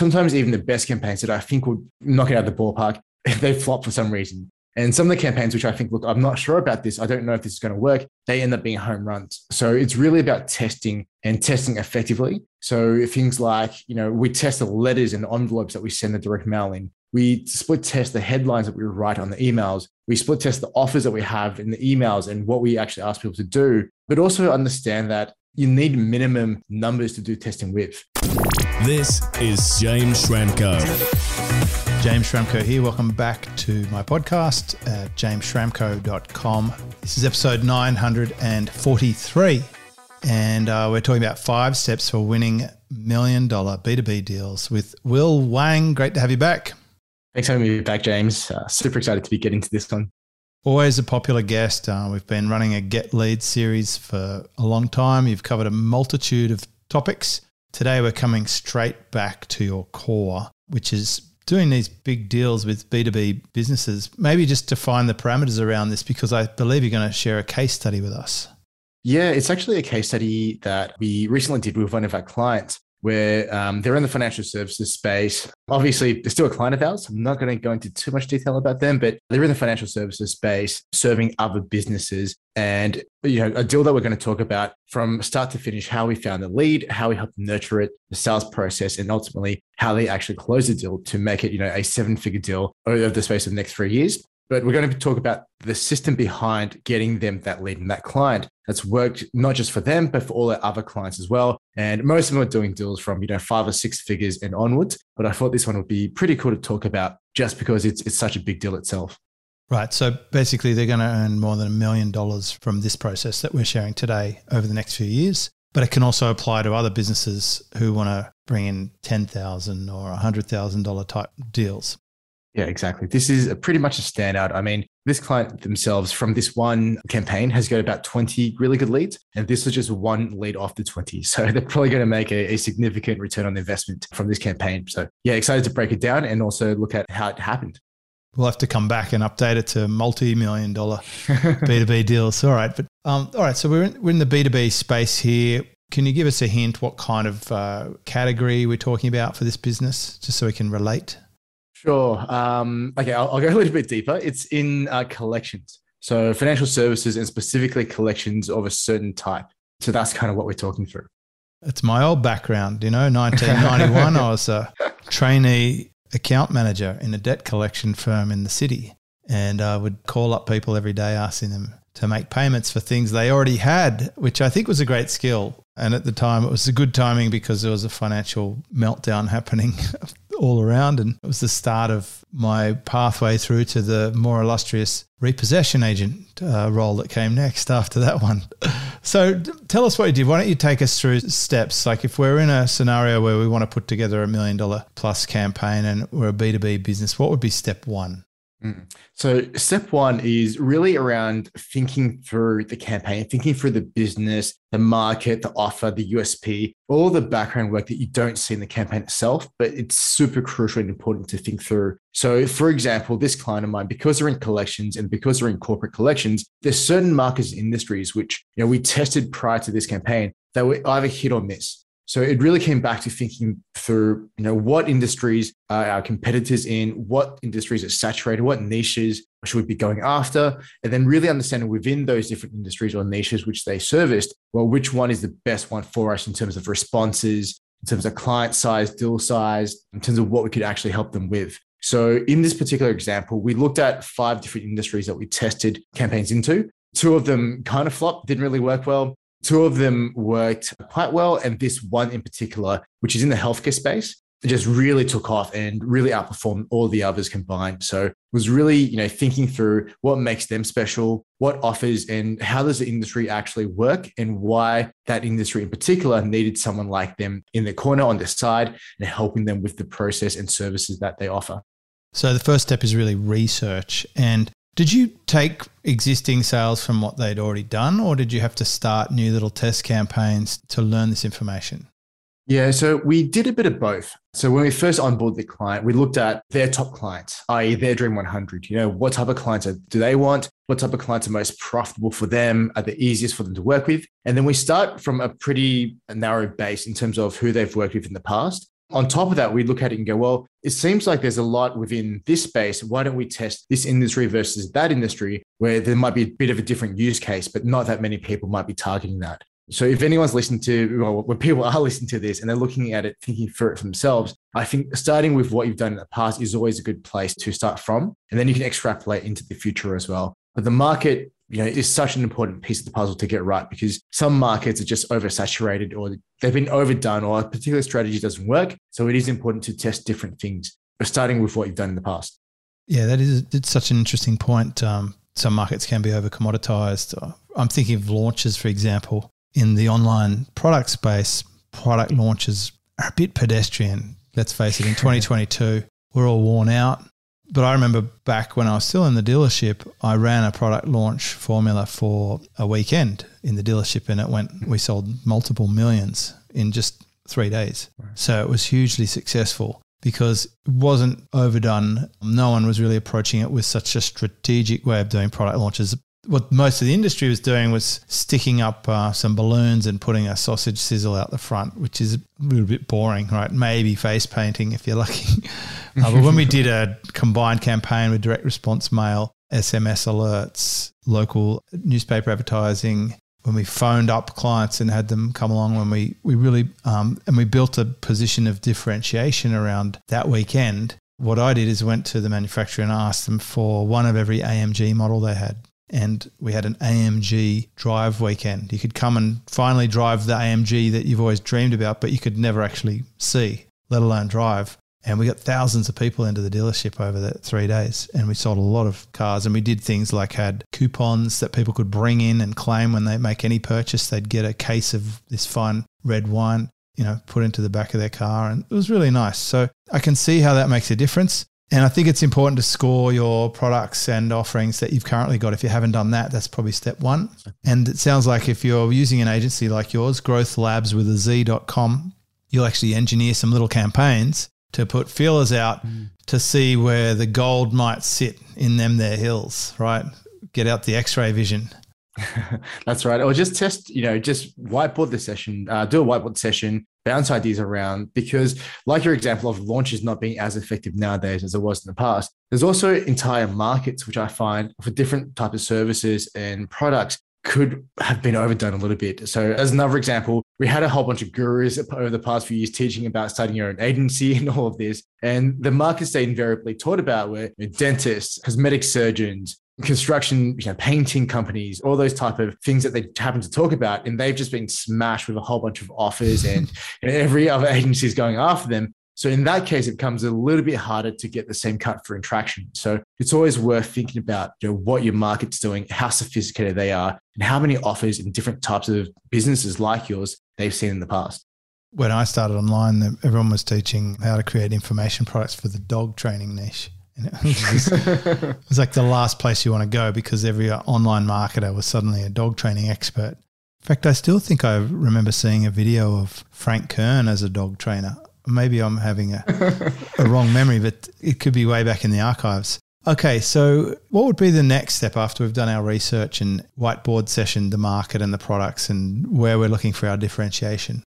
sometimes even the best campaigns that I think would knock it out of the ballpark, they flop for some reason. And some of the campaigns, which I think, look, I'm not sure about this. I don't know if this is going to work. They end up being home runs. So it's really about testing and testing effectively. So things like, you know, we test the letters and envelopes that we send the direct mail in. We split test the headlines that we write on the emails. We split test the offers that we have in the emails and what we actually ask people to do, but also understand that you need minimum numbers to do testing with. This is James Schramko. James Schramko here. Welcome back to my podcast at jamesschramko.com. This is episode 943. And uh, we're talking about five steps for winning million dollar B2B deals with Will Wang. Great to have you back. Thanks for having me back, James. Uh, super excited to be getting to this one. Always a popular guest. Uh, we've been running a Get Lead series for a long time. You've covered a multitude of topics. Today, we're coming straight back to your core, which is doing these big deals with B2B businesses. Maybe just define the parameters around this because I believe you're going to share a case study with us. Yeah, it's actually a case study that we recently did with one of our clients where um, they're in the financial services space. Obviously, they're still a client of ours. I'm not going to go into too much detail about them, but they're in the financial services space, serving other businesses. And you know, a deal that we're going to talk about from start to finish, how we found the lead, how we helped nurture it, the sales process, and ultimately how they actually close the deal to make it, you know, a seven-figure deal over the space of the next three years. But we're going to talk about the system behind getting them that lead and that client that's worked not just for them, but for all their other clients as well. And most of them are doing deals from, you know, five or six figures and onwards. But I thought this one would be pretty cool to talk about just because it's, it's such a big deal itself. Right. So basically, they're going to earn more than a million dollars from this process that we're sharing today over the next few years. But it can also apply to other businesses who want to bring in 10,000 or $100,000 type deals. Yeah, exactly. This is pretty much a standout. I mean, this client themselves from this one campaign has got about 20 really good leads. And this was just one lead off the 20. So they're probably going to make a, a significant return on investment from this campaign. So, yeah, excited to break it down and also look at how it happened. We'll have to come back and update it to multi-million dollar B2B deals. All right. But um, all right. So we're in, we're in the B2B space here. Can you give us a hint what kind of uh, category we're talking about for this business, just so we can relate? Sure. Um, okay, I'll, I'll, go a little bit deeper. It's in uh, collections. So financial services and specifically collections of a certain type. So that's kind of what we're talking through. It's my old background. You know, 1991, I was a trainee account manager in a debt collection firm in the city. And I would call up people every day asking them to make payments for things they already had, which I think was a great skill. And at the time, it was a good timing because there was a financial meltdown happening all around. And it was the start of my pathway through to the more illustrious repossession agent uh, role that came next after that one. So tell us what you did. Why don't you take us through steps? Like if we're in a scenario where we want to put together a million dollar plus campaign and we're a B2B business, what would be step one? Mm. So, step one is really around thinking through the campaign, thinking through the business, the market, the offer, the USP, all the background work that you don't see in the campaign itself, but it's super crucial and important to think through. So, for example, this client of mine, because they're in collections and because they're in corporate collections, there's certain markets and industries which you know we tested prior to this campaign that were either hit or miss. So it really came back to thinking through, you know, what industries are our competitors in, what industries are saturated, what niches should we be going after, and then really understanding within those different industries or niches which they serviced, well, which one is the best one for us in terms of responses, in terms of client size, deal size, in terms of what we could actually help them with. So in this particular example, we looked at five different industries that we tested campaigns into. Two of them kind of flopped, didn't really work well. Two of them worked quite well. And this one in particular, which is in the healthcare space, just really took off and really outperformed all the others combined. So was really, you know, thinking through what makes them special, what offers and how does the industry actually work and why that industry in particular needed someone like them in the corner on the side and helping them with the process and services that they offer. So the first step is really research. And did you take existing sales from what they'd already done, or did you have to start new little test campaigns to learn this information? Yeah, so we did a bit of both. So when we first onboarded the client, we looked at their top clients, i.e., their Dream 100. You know, what type of clients do they want? What type of clients are most profitable for them? Are the easiest for them to work with? And then we start from a pretty narrow base in terms of who they've worked with in the past. On top of that, we look at it and go, well, it seems like there's a lot within this space. Why don't we test this industry versus that industry where there might be a bit of a different use case, but not that many people might be targeting that? So if anyone's listening to, well, when people are listening to this and they're looking at it, thinking for it for themselves, I think starting with what you've done in the past is always a good place to start from. And then you can extrapolate into the future as well. But the market, you know, is such an important piece of the puzzle to get right because some markets are just oversaturated or they've been overdone or a particular strategy doesn't work. So it is important to test different things, starting with what you've done in the past. Yeah, that is it's such an interesting point. Um, some markets can be over commoditized. I'm thinking of launches, for example in the online product space, product launches are a bit pedestrian. Let's face it, in 2022, we're all worn out. But I remember back when I was still in the dealership, I ran a product launch formula for a weekend in the dealership and it went, we sold multiple millions in just three days. So it was hugely successful because it wasn't overdone. No one was really approaching it with such a strategic way of doing product launches what most of the industry was doing was sticking up uh, some balloons and putting a sausage sizzle out the front, which is a little bit boring, right? Maybe face painting if you're lucky. uh, but when we did a combined campaign with direct response mail, SMS alerts, local newspaper advertising, when we phoned up clients and had them come along, when we we really um, and we built a position of differentiation around that weekend. What I did is went to the manufacturer and asked them for one of every AMG model they had and we had an AMG drive weekend. You could come and finally drive the AMG that you've always dreamed about, but you could never actually see, let alone drive. And we got thousands of people into the dealership over that three days. And we sold a lot of cars. And we did things like had coupons that people could bring in and claim when they make any purchase. They'd get a case of this fine red wine, you know, put into the back of their car. And it was really nice. So I can see how that makes a difference. And I think it's important to score your products and offerings that you've currently got. If you haven't done that, that's probably step one. And it sounds like if you're using an agency like yours, Growth Labs with a Z.com, you'll actually engineer some little campaigns to put feelers out mm. to see where the gold might sit in them their hills, right? Get out the x-ray vision. That's right. Or just test, you know, just whiteboard the session, uh, do a whiteboard session, bounce ideas around because like your example of launches not being as effective nowadays as it was in the past there's also entire markets which i find for different types of services and products could have been overdone a little bit. So, as another example, we had a whole bunch of gurus over the past few years teaching about starting your own agency and all of this. And the markets they invariably taught about were dentists, cosmetic surgeons, construction, you know, painting companies, all those type of things that they happen to talk about, and they've just been smashed with a whole bunch of offers, and you know, every other agency is going after them. So in that case, it becomes a little bit harder to get the same cut for traction. So it's always worth thinking about you know, what your market's doing, how sophisticated they are, and how many offers in different types of businesses like yours they've seen in the past. When I started online, everyone was teaching how to create information products for the dog training niche. it was like the last place you want to go because every online marketer was suddenly a dog training expert. In fact, I still think I remember seeing a video of Frank Kern as a dog trainer. Maybe I'm having a, a wrong memory, but it could be way back in the archives. Okay, so what would be the next step after we've done our research and whiteboard session, the market and the products, and where we're looking for our differentiation?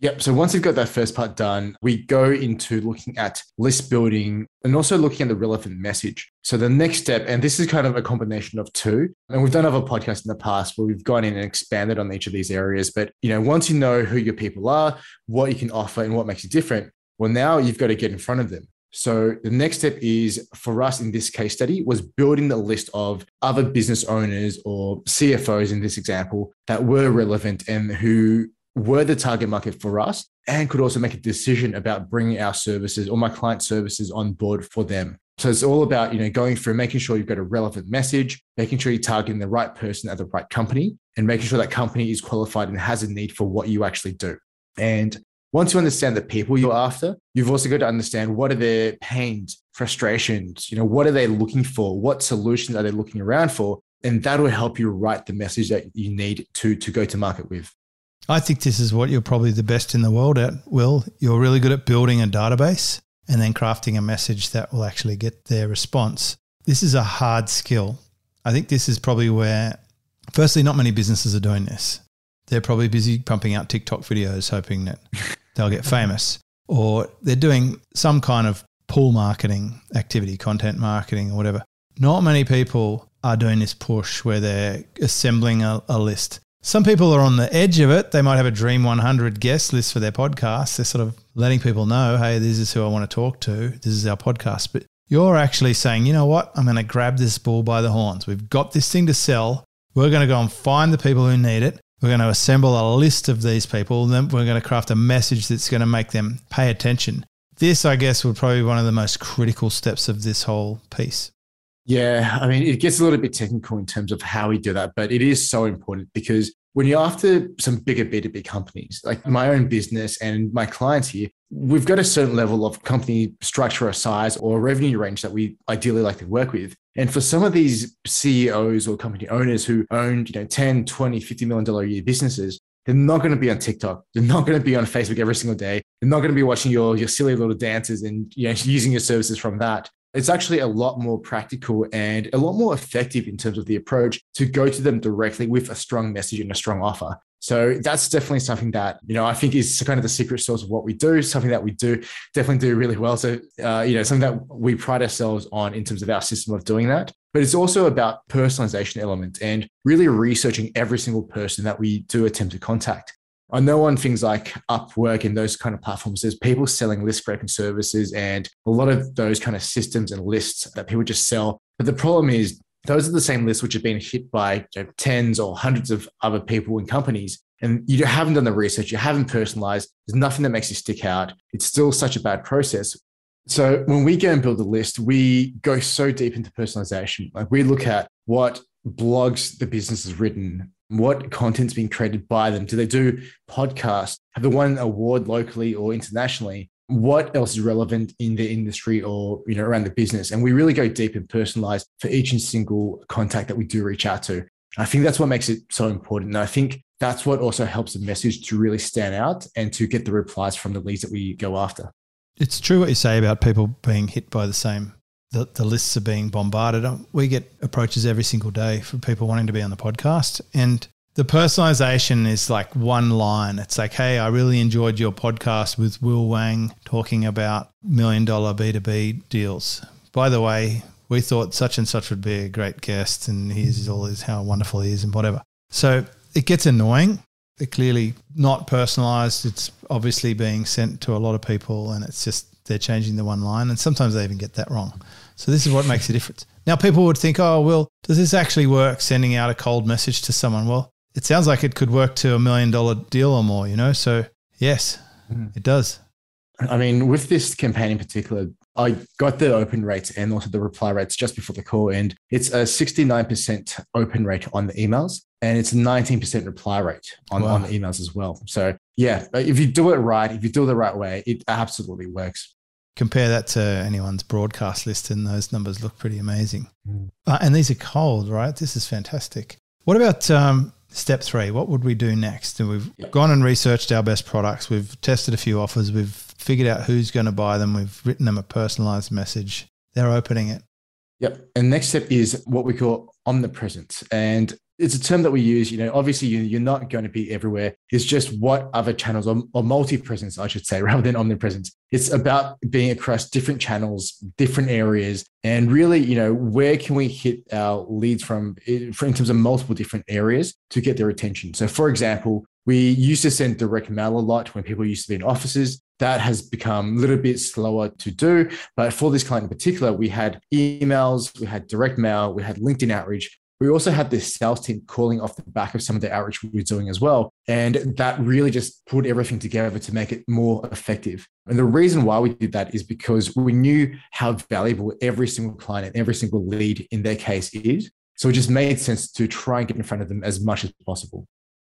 Yep. So once we've got that first part done, we go into looking at list building and also looking at the relevant message. So the next step, and this is kind of a combination of two, and we've done other podcasts in the past where we've gone in and expanded on each of these areas. But you know, once you know who your people are, what you can offer, and what makes you different, well, now you've got to get in front of them. So the next step is for us in this case study was building the list of other business owners or CFOs in this example that were relevant and who were the target market for us and could also make a decision about bringing our services or my client services on board for them. So it's all about, you know, going through making sure you've got a relevant message, making sure you're targeting the right person at the right company and making sure that company is qualified and has a need for what you actually do. And once you understand the people you're after, you've also got to understand what are their pains, frustrations, you know, what are they looking for? What solutions are they looking around for? And that will help you write the message that you need to, to go to market with. I think this is what you're probably the best in the world at, Will. You're really good at building a database and then crafting a message that will actually get their response. This is a hard skill. I think this is probably where, firstly, not many businesses are doing this. They're probably busy pumping out TikTok videos, hoping that they'll get famous. or they're doing some kind of pull marketing activity, content marketing or whatever. Not many people are doing this push where they're assembling a, a list. Some people are on the edge of it. They might have a Dream 100 guest list for their podcast. They're sort of letting people know, hey, this is who I want to talk to. This is our podcast. But you're actually saying, you know what? I'm going to grab this bull by the horns. We've got this thing to sell. We're going to go and find the people who need it. We're going to assemble a list of these people. And then we're going to craft a message that's going to make them pay attention. This, I guess, would probably be one of the most critical steps of this whole piece. Yeah, I mean, it gets a little bit technical in terms of how we do that, but it is so important because when you're after some bigger B2B companies, like my own business and my clients here, we've got a certain level of company structure or size or revenue range that we ideally like to work with. And for some of these CEOs or company owners who own, you know, 10, 20, 50 million dollar a year businesses, they're not going to be on TikTok. They're not going to be on Facebook every single day. They're not going to be watching your, your silly little dances and you know, using your services from that it's actually a lot more practical and a lot more effective in terms of the approach to go to them directly with a strong message and a strong offer. So that's definitely something that you know I think is kind of the secret sauce of what we do. Something that we do definitely do really well. So uh, you know something that we pride ourselves on in terms of our system of doing that. But it's also about personalization element and really researching every single person that we do attempt to contact. I know on things like Upwork and those kind of platforms, there's people selling list scraping services and a lot of those kind of systems and lists that people just sell. But the problem is, those are the same lists which have been hit by you know, tens or hundreds of other people and companies. And you haven't done the research, you haven't personalized, there's nothing that makes you stick out. It's still such a bad process. So when we go and build a list, we go so deep into personalization. Like we look at what blogs the business has written, what content's being created by them. Do they do podcasts? Have they won an award locally or internationally? What else is relevant in the industry or you know around the business? And we really go deep and personalize for each and single contact that we do reach out to. I think that's what makes it so important. And I think that's what also helps the message to really stand out and to get the replies from the leads that we go after. It's true what you say about people being hit by the same the, the lists are being bombarded. Um, we get approaches every single day from people wanting to be on the podcast. And the personalization is like one line. It's like, hey, I really enjoyed your podcast with Will Wang talking about million dollar B2B deals. By the way, we thought such and such would be a great guest, and here's all his how wonderful he is, and whatever. So it gets annoying. They're clearly not personalized. It's obviously being sent to a lot of people, and it's just they're changing the one line, and sometimes they even get that wrong. So this is what makes a difference. Now, people would think, oh, well, does this actually work sending out a cold message to someone? Well, it sounds like it could work to a million dollar deal or more, you know? So, yes, mm. it does. I mean, with this campaign in particular, I got the open rates and also the reply rates just before the call, and it's a 69% open rate on the emails and it's a 19% reply rate on, wow. on the emails as well. So, yeah, if you do it right, if you do it the right way, it absolutely works compare that to anyone's broadcast list, and those numbers look pretty amazing. Mm. Uh, and these are cold, right? This is fantastic. What about um, step three? What would we do next? And we've yep. gone and researched our best products. We've tested a few offers. We've figured out who's going to buy them. We've written them a personalized message. They're opening it. Yep. And next step is what we call omnipresence. And it's a term that we use. You know, obviously you, are not going to be everywhere. It's just what other channels or, or multi-presence, I should say, rather than omnipresence. It's about being across different channels, different areas, and really, you know, where can we hit our leads from in terms of multiple different areas to get their attention. So, for example, we used to send direct mail a lot when people used to be in offices. That has become a little bit slower to do. But for this client in particular, we had emails, we had direct mail, we had LinkedIn outreach, we also had this sales team calling off the back of some of the outreach we were doing as well. And that really just put everything together to make it more effective. And the reason why we did that is because we knew how valuable every single client and every single lead in their case is. So it just made sense to try and get in front of them as much as possible.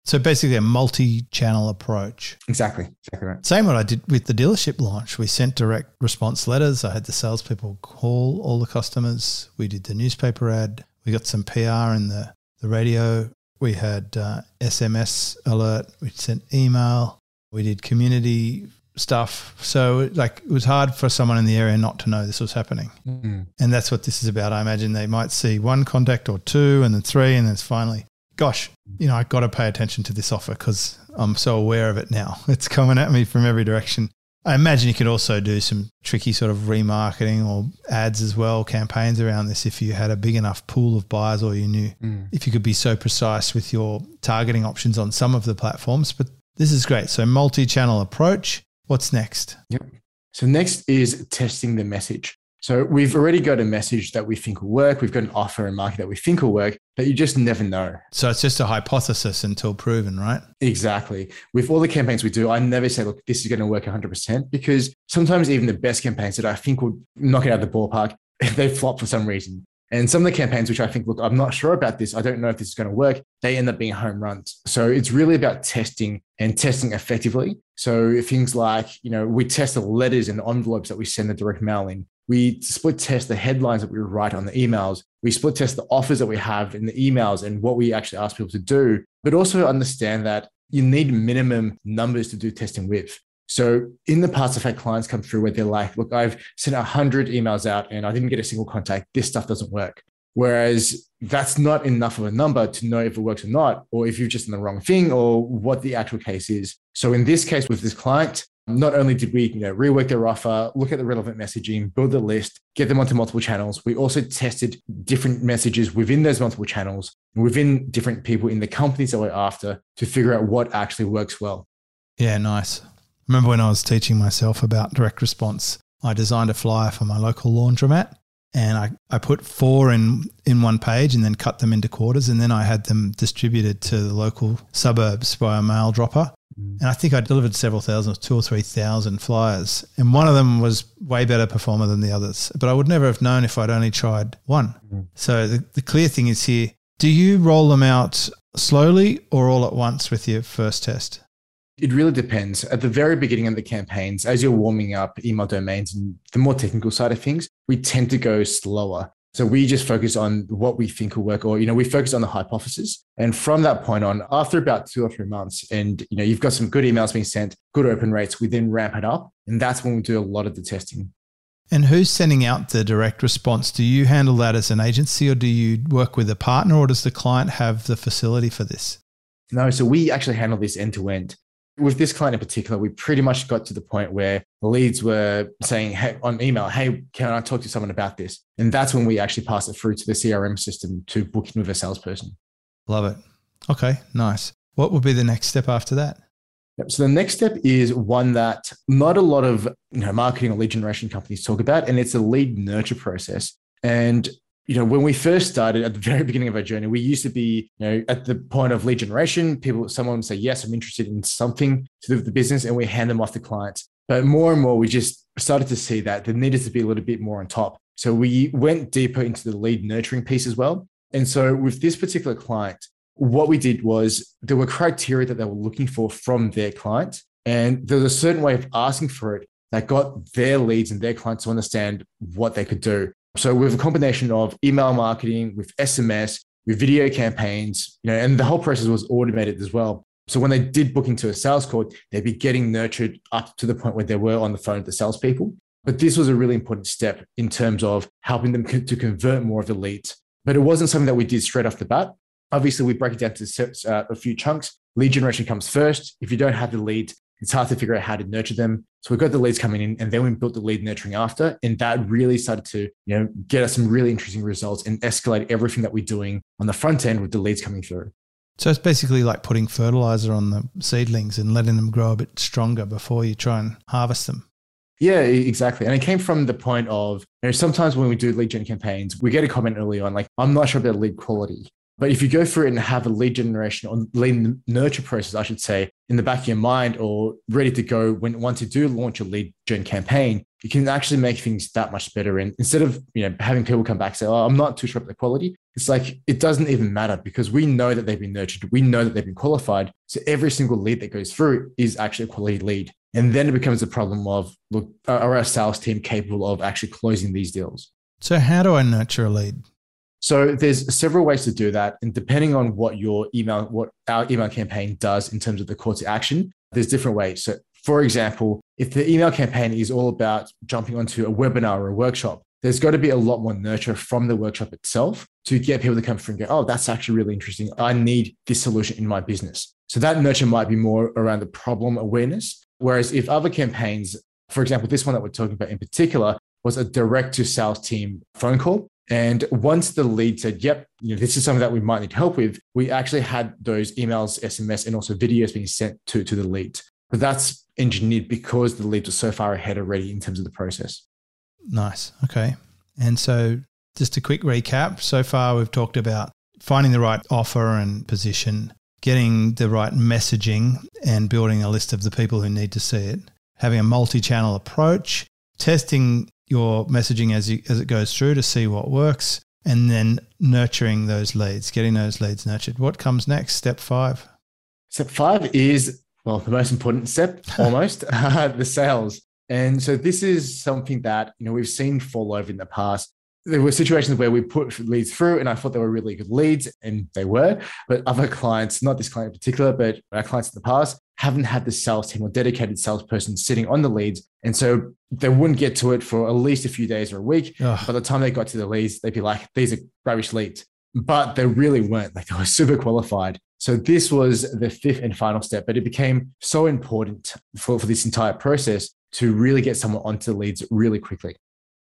So basically, a multi-channel approach. Exactly, exactly right. Same what I did with the dealership launch. We sent direct response letters. I had the salespeople call all the customers. We did the newspaper ad. We got some PR in the, the radio. We had uh, SMS alert. We sent email. We did community stuff. So like it was hard for someone in the area not to know this was happening. Mm-hmm. And that's what this is about. I imagine they might see one contact or two and then three and then it's finally, gosh, you know, I got to pay attention to this offer because I'm so aware of it now. It's coming at me from every direction. I imagine you could also do some tricky sort of remarketing or ads as well, campaigns around this if you had a big enough pool of buyers or you knew Mm. if you could be so precise with your targeting options on some of the platforms. But this is great. So, multi channel approach. What's next? Yep. So next is testing the message. So we've already got a message that we think will work. We've got an offer and market that we think will work, but you just never know. So, it's just a hypothesis until proven, right? Exactly. With all the campaigns we do, I never say, look, this is going to work 100% because sometimes even the best campaigns that I think will knock it out of the ballpark, they flop for some reason. And some of the campaigns which I think, look, I'm not sure about this. I don't know if this is going to work. They end up being home runs. So it's really about testing and testing effectively. So things like, you know, we test the letters and envelopes that we send the direct mail in. We split test the headlines that we write on the emails. We split test the offers that we have in the emails and what we actually ask people to do, but also understand that you need minimum numbers to do testing with. So in the past, I've had clients come through where they're like, look, I've sent 100 emails out and I didn't get a single contact. This stuff doesn't work. Whereas that's not enough of a number to know if it works or not, or if you've just done the wrong thing or what the actual case is. So in this case with this client, not only did we you know, rework their offer, look at the relevant messaging, build the list, get them onto multiple channels, we also tested different messages within those multiple channels, within different people in the companies that we're after to figure out what actually works well. Yeah, nice. Remember when I was teaching myself about direct response, I designed a flyer for my local laundromat and I, I put four in, in one page and then cut them into quarters. And then I had them distributed to the local suburbs by a mail dropper. And I think I delivered several thousand, two or 3,000 flyers. And one of them was way better performer than the others. But I would never have known if I'd only tried one. Mhm. So the, the clear thing is here do you roll them out slowly or all at once with your first test? It really depends. At the very beginning of the campaigns, as you're warming up email domains and the more technical side of things, we tend to go slower. So we just focus on what we think will work, or you know, we focus on the hypothesis. And from that point on, after about two or three months, and you know, you've got some good emails being sent, good open rates, we then ramp it up, and that's when we do a lot of the testing. And who's sending out the direct response? Do you handle that as an agency or do you work with a partner or does the client have the facility for this? No, so we actually handle this end to end. With this client in particular, we pretty much got to the point where the leads were saying hey, on email, Hey, can I talk to someone about this? And that's when we actually pass it through to the CRM system to book in with a salesperson. Love it. Okay, nice. What would be the next step after that? Yep. So the next step is one that not a lot of you know, marketing or lead generation companies talk about, and it's a lead nurture process. And you know, when we first started at the very beginning of our journey, we used to be, you know, at the point of lead generation, people, someone would say, yes, I'm interested in something to do with the business, and we hand them off to clients. But more and more, we just started to see that there needed to be a little bit more on top. So we went deeper into the lead nurturing piece as well. And so with this particular client, what we did was there were criteria that they were looking for from their client. And there was a certain way of asking for it that got their leads and their clients to understand what they could do. So with a combination of email marketing, with SMS, with video campaigns, you know, and the whole process was automated as well. So when they did book into a sales call, they'd be getting nurtured up to the point where they were on the phone with the salespeople. But this was a really important step in terms of helping them to convert more of the leads. But it wasn't something that we did straight off the bat. Obviously, we break it down to uh, a few chunks. Lead generation comes first. If you don't have the leads, it's hard to figure out how to nurture them. So we got the leads coming in, and then we built the lead nurturing after, and that really started to you know get us some really interesting results and escalate everything that we're doing on the front end with the leads coming through. So it's basically like putting fertilizer on the seedlings and letting them grow a bit stronger before you try and harvest them. Yeah, exactly. And it came from the point of, you know, sometimes when we do lead gen campaigns, we get a comment early on, like, I'm not sure about lead quality. But if you go through it and have a lead generation or lead nurture process, I should say, in the back of your mind or ready to go when once you do launch a lead gen campaign, you can actually make things that much better. And instead of you know having people come back and say, "Oh, I'm not too sure about the quality," it's like it doesn't even matter because we know that they've been nurtured, we know that they've been qualified. So every single lead that goes through is actually a quality lead. And then it becomes a problem of look, are our sales team capable of actually closing these deals? So how do I nurture a lead? So there's several ways to do that. And depending on what your email, what our email campaign does in terms of the call to action, there's different ways. So for example, if the email campaign is all about jumping onto a webinar or a workshop, there's got to be a lot more nurture from the workshop itself to get people to come through and go, oh, that's actually really interesting. I need this solution in my business. So that nurture might be more around the problem awareness. Whereas if other campaigns For example, this one that we're talking about in particular was a direct to sales team phone call. And once the lead said, yep, you know, this is something that we might need help with, we actually had those emails, SMS, and also videos being sent to, to the lead. But that's engineered because the lead was so far ahead already in terms of the process. Nice. Okay. And so just a quick recap. So far, we've talked about finding the right offer and position, getting the right messaging and building a list of the people who need to see it, having a multi channel approach, testing your messaging as, you, as it goes through to see what works, and then nurturing those leads, getting those leads nurtured. What comes next? Step five. Step five is, well, the most important step almost, uh, the sales. And so this is something that, you know, we've seen fall over in the past there were situations where we put leads through and I thought they were really good leads and they were, but other clients, not this client in particular, but our clients in the past haven't had the sales team or dedicated salesperson sitting on the leads. And so they wouldn't get to it for at least a few days or a week. Ugh. By the time they got to the leads, they'd be like, these are rubbish leads. But they really weren't. Like they were super qualified. So this was the fifth and final step, but it became so important for, for this entire process to really get someone onto the leads really quickly.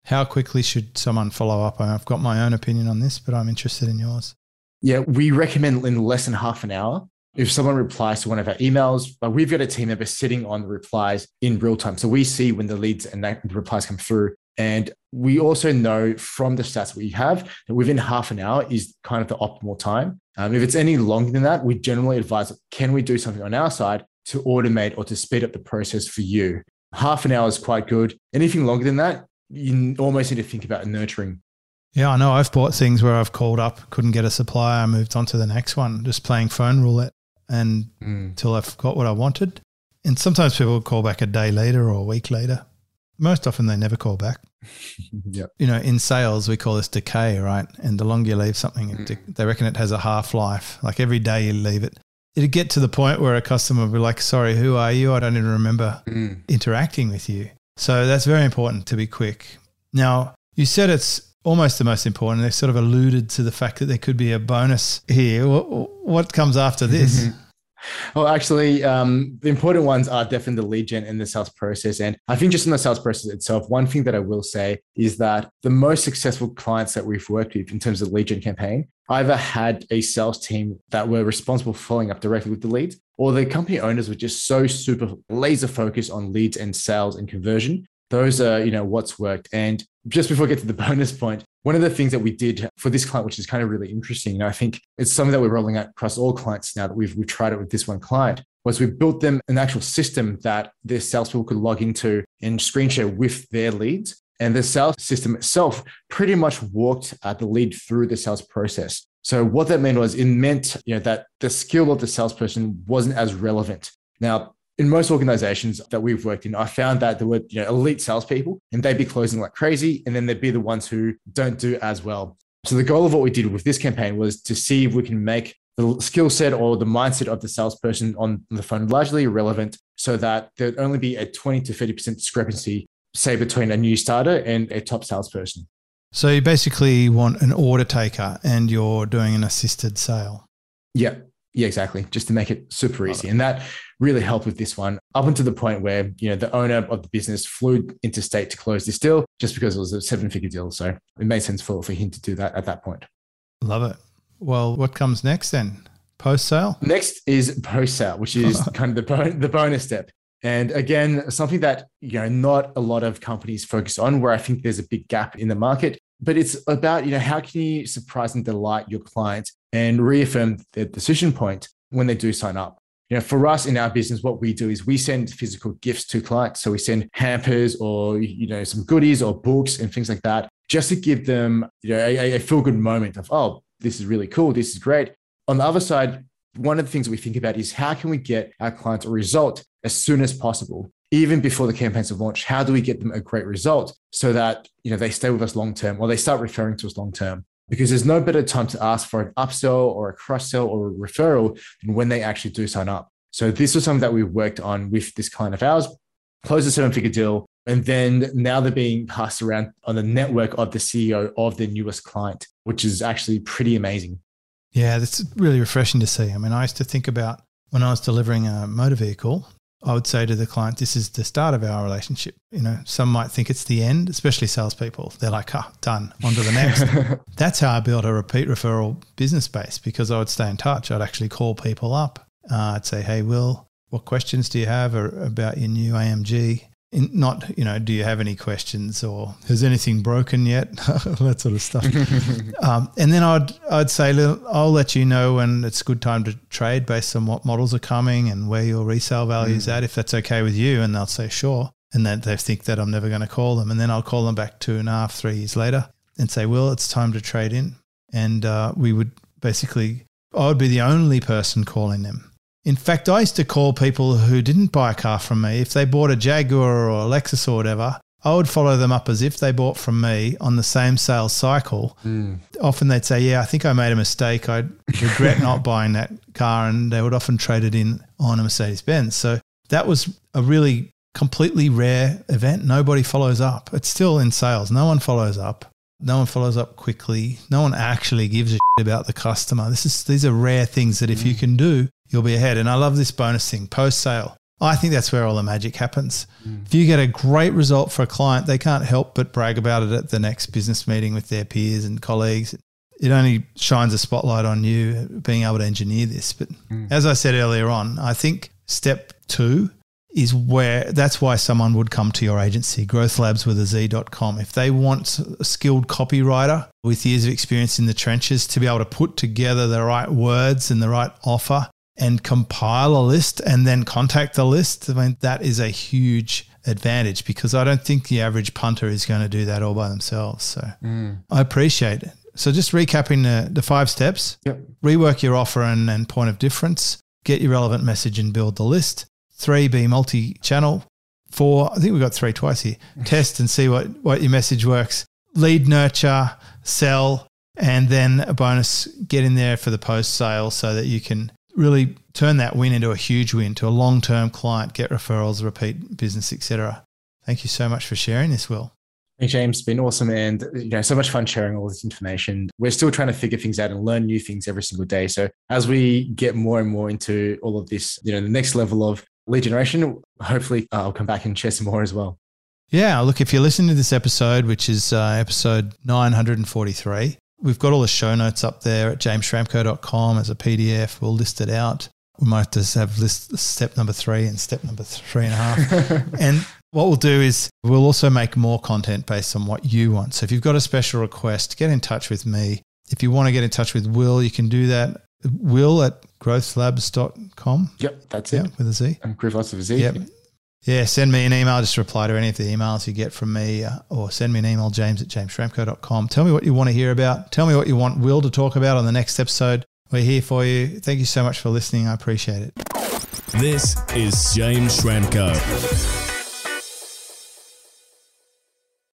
How quickly should someone follow up? I've got my own opinion on this, but I'm interested in yours. Yeah, we recommend in less than half an hour. If someone replies to one of our emails, but we've got a team member sitting on the replies in real time. So we see when the leads and the replies come through. And we also know from the stats we have that within half an hour is kind of the optimal time. Um, if it's any longer than that, we generally advise can we do something on our side to automate or to speed up the process for you? Half an hour is quite good. Anything longer than that, you almost need to think about nurturing. Yeah, I know. I've bought things where I've called up, couldn't get a supplier, I moved on to the next one, just playing phone roulette and mm. until I've got what I wanted. And sometimes people call back a day later or a week later. Most often they never call back. yep. You know, in sales, we call this decay, right? And the longer you leave something, mm. they reckon it has a half life. Like every day you leave it, it'd get to the point where a customer would be like, sorry, who are you? I don't even remember mm. interacting with you. So that's very important to be quick. Now, you said it's almost the most important. They sort of alluded to the fact that there could be a bonus here. What, comes after this? Well, actually, um, the important ones are definitely the lead gen and the sales process. And I think just in the sales process itself, one thing that I will say is that the most successful clients that we've worked with in terms of lead gen campaign either had a sales team that were responsible for following up directly with the leads, or the company owners were just so super laser focused on leads and sales and conversion. Those are, you know, what's worked. And just before I get to the bonus point, one of the things that we did for this client, which is kind of really interesting, and I think it's something that we're rolling out across all clients now that we've, we've tried it with this one client, was we built them an actual system that their salespeople could log into and screen share with their leads. And the sales system itself pretty much walked uh, the lead through the sales process. So what that meant was it meant you know that the skill of the salesperson wasn't as relevant. Now, in most organizations that we've worked in, I found that there were you know, elite salespeople and they'd be closing like crazy, and then there'd be the ones who don't do as well. So the goal of what we did with this campaign was to see if we can make the skill set or the mindset of the salesperson on the phone largely irrelevant so that there'd only be a 20 to 30% discrepancy say between a new starter and a top salesperson. So you basically want an order taker and you're doing an assisted sale. Yeah. Yeah, exactly. Just to make it super easy. And that really helped with this one up until the point where, you know, the owner of the business flew interstate to close this deal just because it was a seven figure deal. So it made sense for, for him to do that at that point. Love it. Well, what comes next then? Post sale? Next is post sale, which is kind of the, bon- the bonus step. And again, something that you know not a lot of companies focus on, where I think there's a big gap in the market. But it's about you know how can you surprise and delight your client and reaffirm their decision point when they do sign up. You know, for us in our business, what we do is we send physical gifts to clients. So we send hampers or you know some goodies or books and things like that, just to give them you know a, a feel good moment of oh this is really cool, this is great. On the other side, one of the things we think about is how can we get our clients a result as soon as possible even before the campaigns have launched how do we get them a great result so that you know they stay with us long term or they start referring to us long term because there's no better time to ask for an upsell or a cross sell or a referral than when they actually do sign up so this was something that we worked on with this client of ours closed a seven figure deal and then now they're being passed around on the network of the ceo of the newest client which is actually pretty amazing yeah, that's really refreshing to see. I mean, I used to think about when I was delivering a motor vehicle, I would say to the client, this is the start of our relationship. You know, some might think it's the end, especially salespeople. They're like, oh, done, on to the next. That's how I built a repeat referral business base because I would stay in touch. I'd actually call people up. Uh, I'd say, hey, Will, what questions do you have about your new AMG? In, not, you know, do you have any questions or has anything broken yet? that sort of stuff. um, and then I'd, I'd say, I'll let you know when it's a good time to trade based on what models are coming and where your resale value is mm. at, if that's okay with you. And they'll say, sure. And then they think that I'm never going to call them. And then I'll call them back two and a half, three years later and say, well, it's time to trade in. And uh, we would basically, I would be the only person calling them in fact, I used to call people who didn't buy a car from me. If they bought a Jaguar or a Lexus or whatever, I would follow them up as if they bought from me on the same sales cycle. Mm. Often they'd say, Yeah, I think I made a mistake. I regret not buying that car. And they would often trade it in on a Mercedes Benz. So that was a really completely rare event. Nobody follows up. It's still in sales. No one follows up. No one follows up quickly. No one actually gives a shit about the customer. This is these are rare things that if mm. you can do, you'll be ahead. And I love this bonus thing post sale. I think that's where all the magic happens. Mm. If you get a great result for a client, they can't help but brag about it at the next business meeting with their peers and colleagues. It only shines a spotlight on you being able to engineer this. But mm. as I said earlier on, I think step two is where that's why someone would come to your agency, growthlabswithaz.com. If they want a skilled copywriter with years of experience in the trenches to be able to put together the right words and the right offer and compile a list and then contact the list, I mean, that is a huge advantage because I don't think the average punter is going to do that all by themselves. So mm. I appreciate it. So just recapping the, the five steps, yep. rework your offer and, and point of difference, get your relevant message and build the list. Three, be multi-channel. Four, I think we've got three twice here. Test and see what, what your message works. Lead nurture, sell, and then a bonus, get in there for the post sale so that you can really turn that win into a huge win to a long term client, get referrals, repeat business, etc. Thank you so much for sharing this, Will. Hey James, it's been awesome and you know so much fun sharing all this information. We're still trying to figure things out and learn new things every single day. So as we get more and more into all of this, you know, the next level of lead generation, hopefully uh, I'll come back and share some more as well. Yeah, look, if you're listening to this episode, which is uh, episode 943, We've got all the show notes up there at jamesschramko.com as a PDF. We'll list it out. We might just have list step number three and step number three and a half. and what we'll do is we'll also make more content based on what you want. So if you've got a special request, get in touch with me. If you want to get in touch with Will, you can do that. Will at growthlabs.com. Yep, that's it. With a Z. And growthlabs with a Z. Yep. Yeah, send me an email. Just reply to any of the emails you get from me uh, or send me an email, james at jamesschramko.com. Tell me what you want to hear about. Tell me what you want Will to talk about on the next episode. We're here for you. Thank you so much for listening. I appreciate it. This is James Schramko.